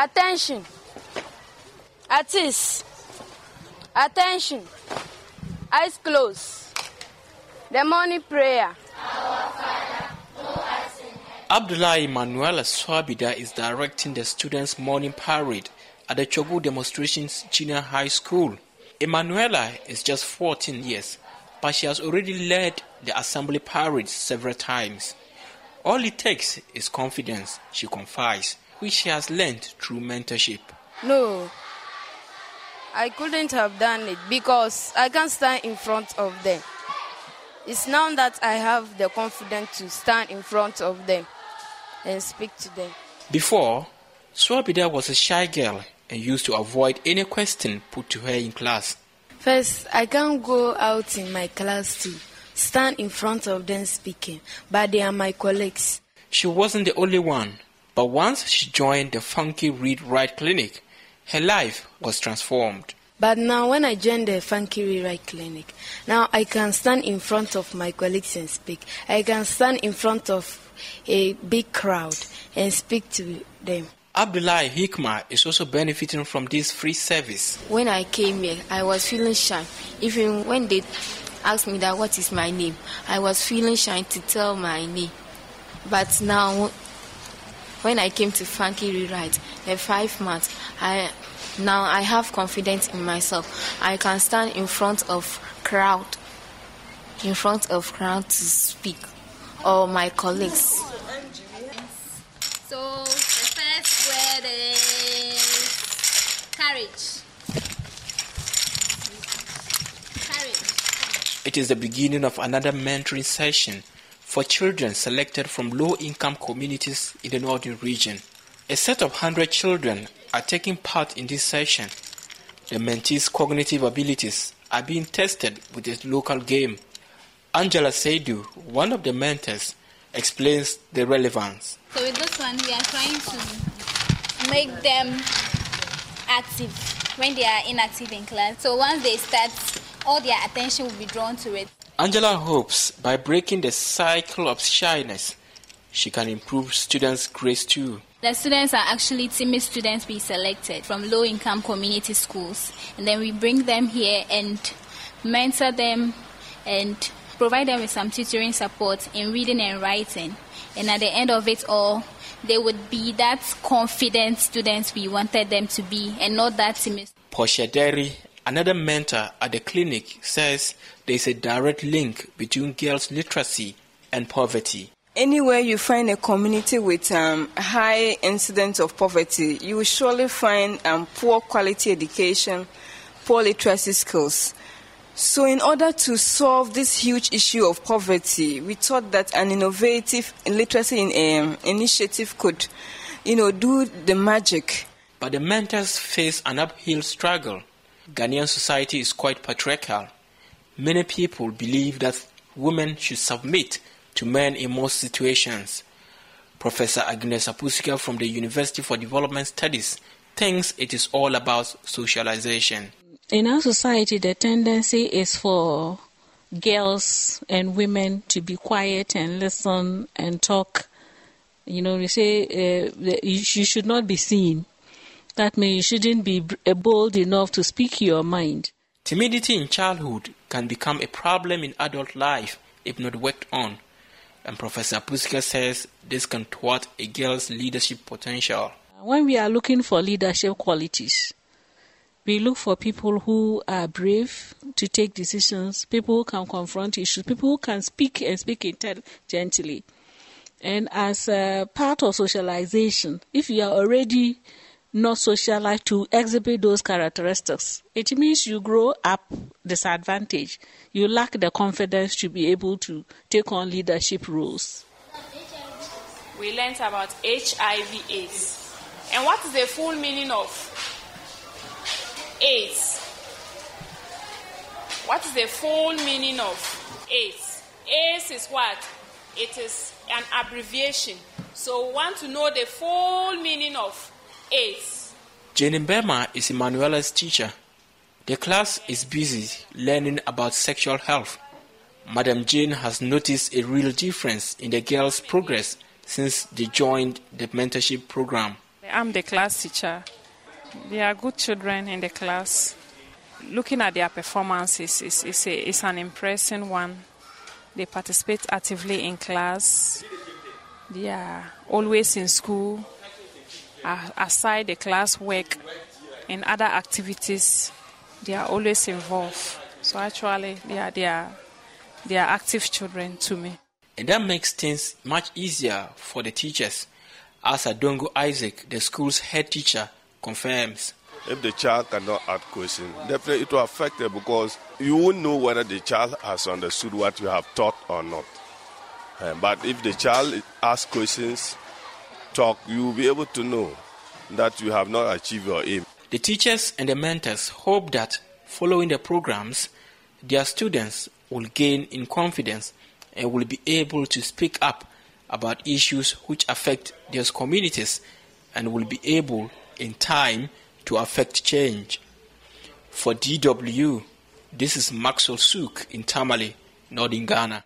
Attention. Artists. Attention. Eyes closed. The morning prayer. Abdullah Emmanuel Swabida is directing the students' morning parade at the Chogu Demonstrations Junior High School. Emanuela is just 14 years, but she has already led the assembly parade several times. All it takes is confidence, she confides, which she has learned through mentorship. No, I couldn't have done it because I can't stand in front of them. It's now that I have the confidence to stand in front of them and speak to them. Before, Swabida was a shy girl and used to avoid any question put to her in class. First, I can't go out in my class to stand in front of them speaking, but they are my colleagues. She wasn't the only one, but once she joined the Funky Read Write Clinic, her life was transformed. But now, when I joined the Funky Rewrite Clinic, now I can stand in front of my colleagues and speak. I can stand in front of a big crowd and speak to them. Abdullah Hikma is also benefiting from this free service. When I came here, I was feeling shy. Even when they asked me that what is my name, I was feeling shy to tell my name. But now, when I came to Funky Rewrite, the five months, I now I have confidence in myself. I can stand in front of crowd, in front of crowd to speak, or my colleagues. So the first word is courage. Courage. It is the beginning of another mentoring session for children selected from low income communities in the northern region. A set of 100 children are taking part in this session. The mentees' cognitive abilities are being tested with a local game. Angela Seidu, one of the mentors, explains the relevance. So with this one, we are trying to make them active when they are inactive in class. So once they start, all their attention will be drawn to it. Angela hopes by breaking the cycle of shyness, she can improve students' grades too. The students are actually timid students we selected from low income community schools. And then we bring them here and mentor them and provide them with some tutoring support in reading and writing. And at the end of it all, they would be that confident students we wanted them to be and not that timid. Portia Derry, another mentor at the clinic, says there is a direct link between girls' literacy and poverty. Anywhere you find a community with um, high incidence of poverty, you will surely find um, poor quality education, poor literacy skills. So, in order to solve this huge issue of poverty, we thought that an innovative literacy in, um, initiative could, you know, do the magic. But the mentors face an uphill struggle. Ghanaian society is quite patriarchal. Many people believe that women should submit to men in most situations. Professor Agnes Apusigah from the University for Development Studies thinks it is all about socialization. In our society, the tendency is for girls and women to be quiet and listen and talk. You know, we say uh, you should not be seen. That means you shouldn't be eh, bold enough to speak your mind. Timidity in childhood can become a problem in adult life if not worked on and Professor Pusika says this can thwart a girl's leadership potential. Uh, when we are looking for leadership qualities, we look for people who are brave to take decisions, people who can confront issues, people who can speak and speak intelligently. And as a part of socialization, if you are already not socialized to exhibit those characteristics, it means you grow up disadvantaged. You lack the confidence to be able to take on leadership roles. We learned about HIV AIDS. And what is the full meaning of AIDS? What is the full meaning of AIDS? AIDS is what? It is an abbreviation. So we want to know the full meaning of AIDS. Jane Mbema is Emanuela's teacher. The class is busy learning about sexual health. Madam Jane has noticed a real difference in the girls' progress since they joined the mentorship program. I'm the class teacher. They are good children in the class. Looking at their performances is, is, a, is an impressive one. They participate actively in class. They are always in school. Aside the class work and other activities, they are always involved. So actually, they are, they are, they are active children to me. And that makes things much easier for the teachers, as Adongo Isaac, the school's head teacher, confirms. If the child cannot ask questions, definitely it will affect them because you won't know whether the child has understood what you have taught or not. Um, but if the child asks questions, talk, you will be able to know that you have not achieved your aim. The teachers and the mentors hope that following the programs, their students will gain in confidence and will be able to speak up about issues which affect their communities and will be able in time to affect change. For DW, this is Maxwell Suuk in Tamale, Northern Ghana.